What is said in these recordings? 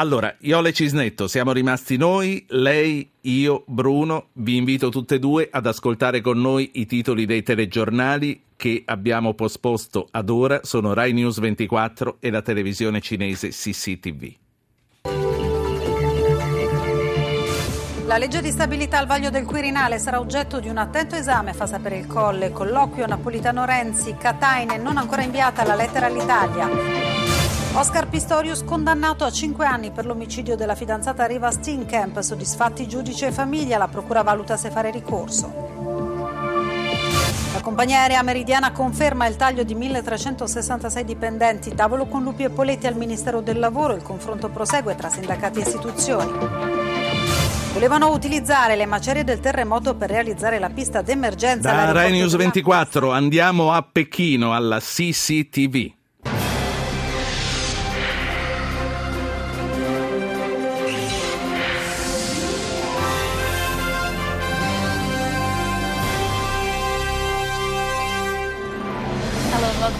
Allora, Iole Cisnetto, siamo rimasti noi, lei, io, Bruno. Vi invito tutte e due ad ascoltare con noi i titoli dei telegiornali che abbiamo posposto ad ora. Sono Rai News 24 e la televisione cinese CCTV. La legge di stabilità al vaglio del Quirinale sarà oggetto di un attento esame, fa sapere il Colle. Colloquio Napolitano-Renzi, Katainen non ancora inviata la lettera all'Italia. Oscar Pistorius condannato a 5 anni per l'omicidio della fidanzata Riva Steenkamp. Soddisfatti giudice e famiglia, la procura valuta se fare ricorso. La compagnia aerea meridiana conferma il taglio di 1366 dipendenti. Tavolo con Lupi e Poletti al Ministero del Lavoro. Il confronto prosegue tra sindacati e istituzioni. Volevano utilizzare le macerie del terremoto per realizzare la pista d'emergenza. Da Rai News 24 andiamo a Pechino alla CCTV.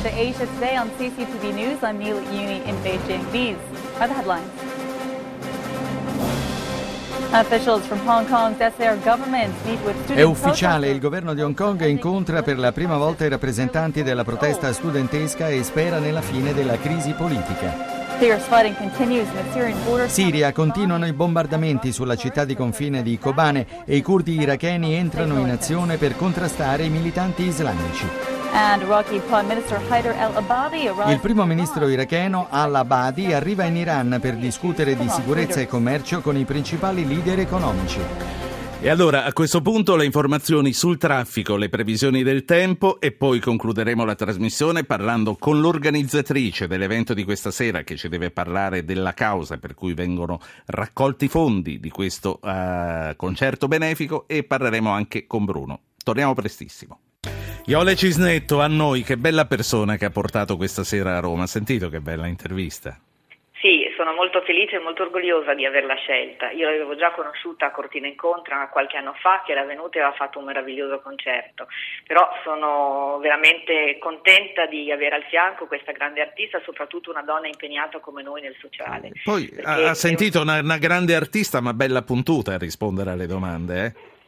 To Asia Today on CCTV News. I'm Neil Uni in Beijing. These are the headlines. È ufficiale, il governo di Hong Kong incontra per la prima volta i rappresentanti della protesta studentesca e spera nella fine della crisi politica. Siria continuano i bombardamenti sulla città di confine di Kobane e i curdi iracheni entrano in azione per contrastare i militanti islamici. Il primo ministro iracheno al-Abadi arriva in Iran per discutere di sicurezza e commercio con i principali leader economici. E allora a questo punto le informazioni sul traffico, le previsioni del tempo e poi concluderemo la trasmissione parlando con l'organizzatrice dell'evento di questa sera che ci deve parlare della causa per cui vengono raccolti fondi di questo uh, concerto benefico e parleremo anche con Bruno. Torniamo prestissimo. Iole Cisnetto, a noi, che bella persona che ha portato questa sera a Roma. Ha sentito che bella intervista? Sì, sono molto felice e molto orgogliosa di averla scelta. Io l'avevo già conosciuta a Cortina Incontra qualche anno fa, che era venuta e aveva fatto un meraviglioso concerto. Però sono veramente contenta di avere al fianco questa grande artista, soprattutto una donna impegnata come noi nel sociale. Poi ha, ha sentito una, una, grande artista, ma bella puntuta a rispondere alle domande, eh?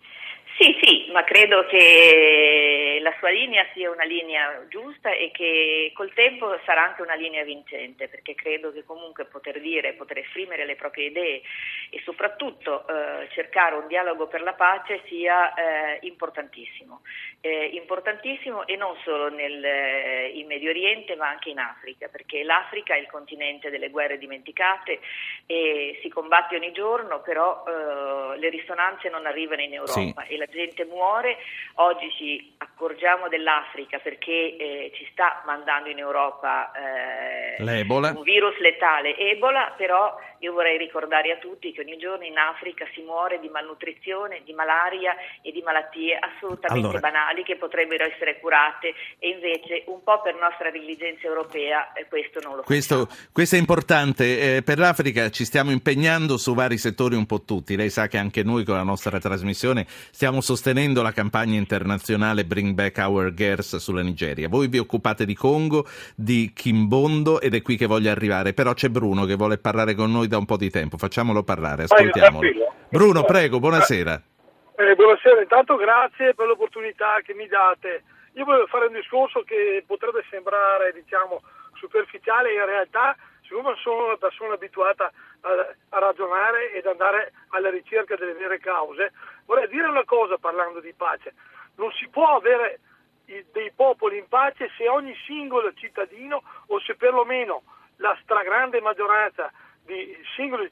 Ma credo che la sua linea sia una linea giusta e che col tempo sarà anche una linea vincente, perché credo che comunque poter dire, poter esprimere le proprie idee e soprattutto eh, cercare un dialogo per la pace sia eh, importantissimo. Eh, importantissimo e non solo nel, eh, in Medio Oriente ma anche in Africa, perché l'Africa è il continente delle guerre dimenticate e si combatte ogni giorno, però eh, le risonanze non arrivano in Europa sì. e la gente muore. Oggi ci accorgiamo dell'Africa perché eh, ci sta mandando in Europa eh, un virus letale. Ebola, però io vorrei ricordare a tutti che ogni giorno in Africa si muore di malnutrizione, di malaria e di malattie assolutamente allora. banali che potrebbero essere curate e invece un po' per nostra diligenza europea eh, questo non lo questo, questo è importante. Eh, per l'Africa ci stiamo impegnando su vari settori un po' tutti. Lei sa che anche noi con la nostra trasmissione stiamo sostenendo la campagna internazionale Bring Back Our Girls sulla Nigeria. Voi vi occupate di Congo, di Kimbondo ed è qui che voglio arrivare. Però c'è Bruno che vuole parlare con noi da un po' di tempo. Facciamolo parlare, ascoltiamolo. Bruno, prego, buonasera. Eh, buonasera, intanto grazie per l'opportunità che mi date. Io volevo fare un discorso che potrebbe sembrare, diciamo, superficiale, in realtà, siccome sono una persona abituata a, a ragionare ed andare alla ricerca delle vere cause, vorrei dire una cosa parlando di pace. Non si può avere dei popoli in pace se ogni singolo cittadino o se perlomeno la stragrande maggioranza di singoli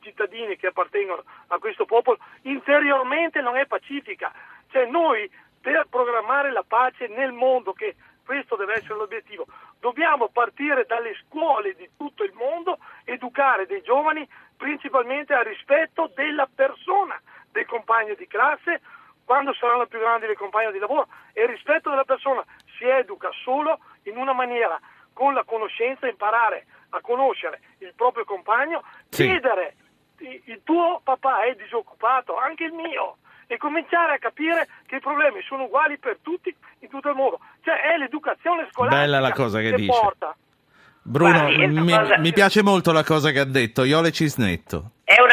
cittadini che appartengono a questo popolo interiormente non è pacifica. Cioè noi per programmare la pace nel mondo, che questo deve essere l'obiettivo, dobbiamo partire dalle scuole di tutto il mondo, educare dei giovani principalmente al rispetto della persona, del compagno di classe, quando saranno più grandi le compagne di lavoro e il rispetto della persona si educa solo in una maniera, con la conoscenza, imparare a conoscere il proprio compagno, sì. chiedere il tuo papà è disoccupato, anche il mio, e cominciare a capire che i problemi sono uguali per tutti in tutto il mondo. Cioè è l'educazione scolastica Bella la cosa che, che dice. porta. Bruno, Guardi, mi, cosa... mi piace molto la cosa che ha detto, Iole Cisnetto.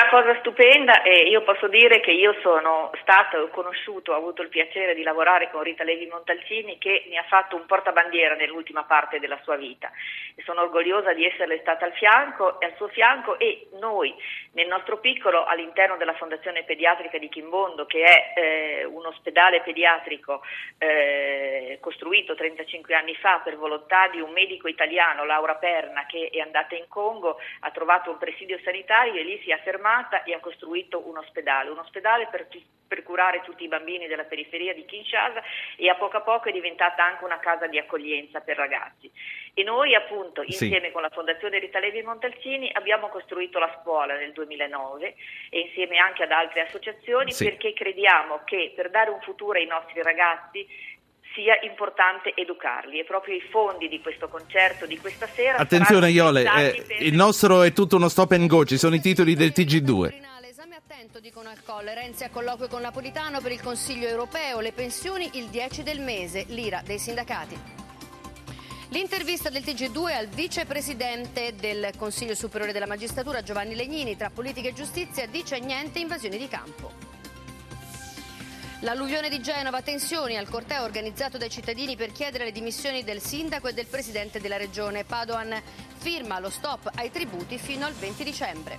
Cosa stupenda e io posso dire che io sono stato conosciuto, ho avuto il piacere di lavorare con Rita Levi Montalcini che mi ha fatto un portabandiera nell'ultima parte della sua vita. E sono orgogliosa di esserle stata al, fianco, al suo fianco e noi nel nostro piccolo all'interno della Fondazione Pediatrica di Chimbondo che è eh, un ospedale pediatrico eh, costruito 35 anni fa per volontà di un medico italiano, Laura Perna, che è andata in Congo, ha trovato un presidio sanitario e lì si è fermata e ha costruito un ospedale, un ospedale per, per curare tutti i bambini della periferia di Kinshasa e a poco a poco è diventata anche una casa di accoglienza per ragazzi. E noi appunto insieme sì. con la Fondazione Rita Levi Montalcini abbiamo costruito la scuola nel 2009 e insieme anche ad altre associazioni sì. perché crediamo che per dare un futuro ai nostri ragazzi sia importante educarli e proprio i fondi di questo concerto di questa sera Attenzione Iole, eh, per... il nostro è tutto uno stop and go, ci sono i titoli del TG2. Esame attento, dicono al Colle. Renzi a colloquio con Napolitano per il Consiglio europeo. Le pensioni il 10 del mese, l'ira dei sindacati. L'intervista del TG2 al vicepresidente del Consiglio Superiore della Magistratura Giovanni Legnini tra politica e giustizia dice niente invasioni di campo. L'alluvione di Genova, tensioni al corteo organizzato dai cittadini per chiedere le dimissioni del sindaco e del presidente della regione. Padoan firma lo stop ai tributi fino al 20 dicembre.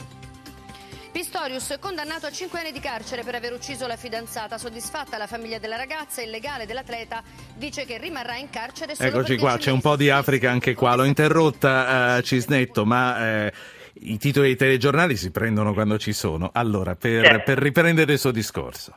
Pistorius condannato a 5 anni di carcere per aver ucciso la fidanzata. Soddisfatta la famiglia della ragazza, il legale dell'atleta dice che rimarrà in carcere solo Eccoci qua, c'è un po' di Africa anche qua. L'ho interrotta uh, Cisnetto, ma eh, i titoli dei telegiornali si prendono quando ci sono. Allora, per, certo. per riprendere il suo discorso.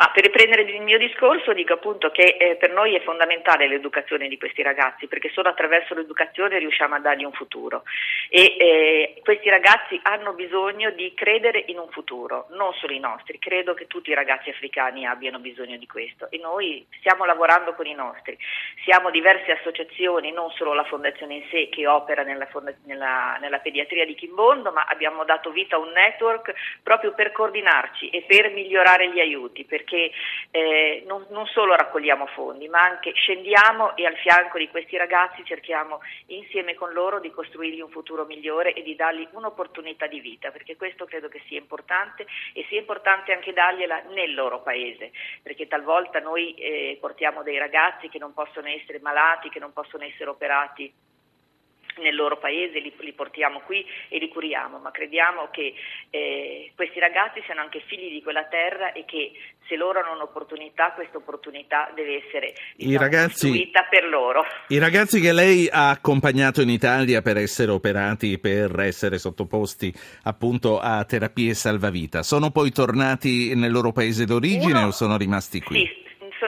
Ma per riprendere il mio discorso dico appunto che eh, per noi è fondamentale l'educazione di questi ragazzi perché solo attraverso l'educazione riusciamo a dargli un futuro. E eh, questi ragazzi hanno bisogno di credere in un futuro, non solo i nostri, credo che tutti i ragazzi africani abbiano bisogno di questo. E noi stiamo lavorando con i nostri, siamo diverse associazioni, non solo la fondazione in sé che opera nella, nella, nella pediatria di Kimbondo, ma abbiamo dato vita a un network proprio per coordinarci e per migliorare gli aiuti perché eh, non, non, solo raccogliamo fondi, ma anche scendiamo e al fianco di questi ragazzi cerchiamo insieme con loro di costruirgli un futuro migliore e di dargli un'opportunità di vita, perché questo credo che sia importante e sia importante anche dargliela nel loro paese, perché talvolta noi eh, portiamo dei ragazzi che non possono essere malati, che non possono essere operati nel loro paese, li, li, portiamo qui e li curiamo, ma crediamo che eh, questi ragazzi siano anche figli di quella terra e che se loro hanno un'opportunità, questa opportunità deve essere diciamo, ragazzi, per loro. I ragazzi che lei ha accompagnato in Italia per essere operati, per essere sottoposti appunto a terapie salvavita, sono poi tornati nel loro paese d'origine Uno, o sono rimasti qui? Sì,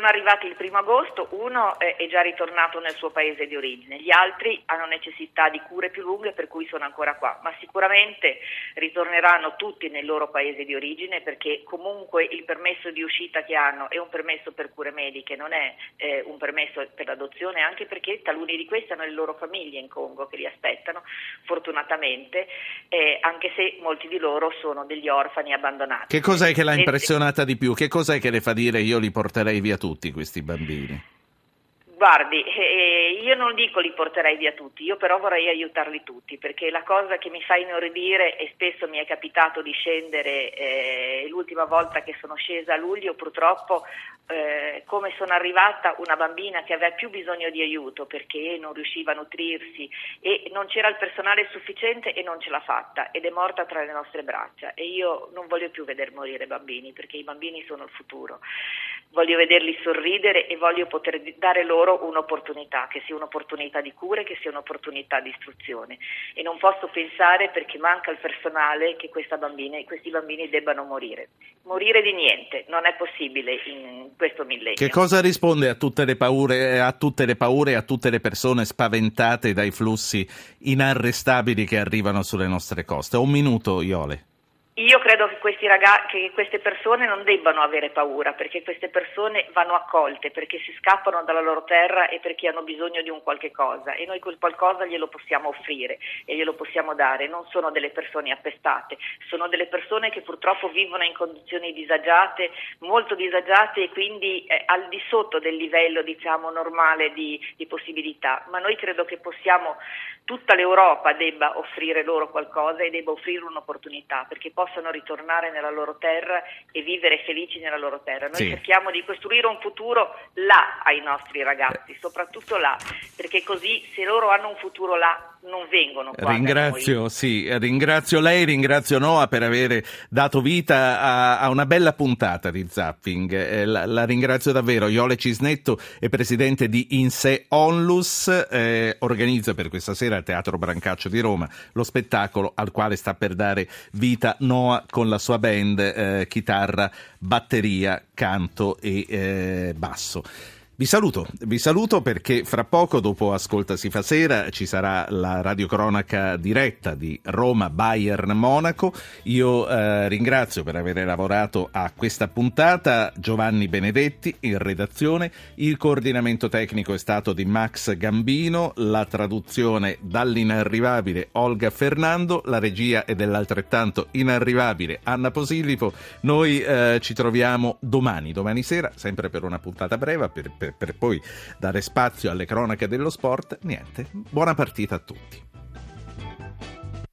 sono arrivati il primo agosto, uno è già ritornato nel suo paese di origine, gli altri hanno necessità di cure più lunghe per cui sono ancora qua, ma sicuramente ritorneranno tutti nel loro paese di origine perché comunque il permesso di uscita che hanno è un permesso per cure mediche, non è eh, un permesso per l'adozione, anche perché taluni di questi hanno le loro famiglie in Congo che li aspettano, fortunatamente, eh, anche se molti di loro sono degli orfani abbandonati. Che cos'è che l'ha impressionata di più? Che cos'è che le fa dire io li porterei via tutti? Tutti questi bambini? Guardi, eh, io non dico li porterei via tutti, io però vorrei aiutarli tutti, perché la cosa che mi fa inorridire, e spesso mi è capitato di scendere, eh, l'ultima volta che sono scesa a luglio, purtroppo eh, come sono arrivata una bambina che aveva più bisogno di aiuto perché non riusciva a nutrirsi e non c'era il personale sufficiente e non ce l'ha fatta ed è morta tra le nostre braccia. E io non voglio più vedere morire bambini perché i bambini sono il futuro. Voglio vederli sorridere e voglio poter dare loro un'opportunità, che sia un'opportunità di cure, che sia un'opportunità di istruzione. E non posso pensare, perché manca il personale, che bambine, questi bambini debbano morire. Morire di niente, non è possibile in questo millennio. Che cosa risponde a tutte le paure, a tutte le paure a tutte le persone spaventate dai flussi inarrestabili che arrivano sulle nostre coste? Un minuto, Iole. Io credo che, ragazzi, che, queste persone non debbano avere paura, perché queste persone vanno accolte, perché si scappano dalla loro terra e perché hanno bisogno di un qualche cosa e noi quel qualcosa glielo possiamo offrire e glielo possiamo dare. Non sono delle persone appestate, sono delle persone che purtroppo vivono in condizioni disagiate, molto disagiate e quindi eh, al di sotto del livello diciamo, normale di, di possibilità. Ma noi credo che possiamo tutta l'Europa debba offrire loro qualcosa e debba offrire un'opportunità perché possano ritornare nella loro terra e vivere felici nella loro terra. Noi sì. cerchiamo di costruire un futuro là ai nostri ragazzi, soprattutto là, perché così se loro hanno un futuro là non vengono qua ringrazio, sì, ringrazio lei, ringrazio Noah per aver dato vita a, a una bella puntata di Zapping. Eh, la, la, ringrazio davvero. Iole Cisnetto è presidente di Inse Onlus, eh, organizza per questa sera al Teatro Brancaccio di Roma lo spettacolo al quale sta per dare vita Noah con la sua band, eh, chitarra, batteria, canto e eh, basso. Vi saluto, vi saluto perché fra poco, dopo Ascolta si fa sera, ci sarà la radiocronaca diretta di Roma Bayern Monaco. Io eh, ringrazio per aver lavorato a questa puntata Giovanni Benedetti in redazione. Il coordinamento tecnico è stato di Max Gambino, la traduzione dall'inarrivabile Olga Fernando, la regia è dell'altrettanto inarrivabile Anna Posillipo. Noi eh, ci troviamo domani, domani sera, sempre per una puntata breve. Per per, per poi dare spazio alle cronache dello sport, niente, buona partita a tutti.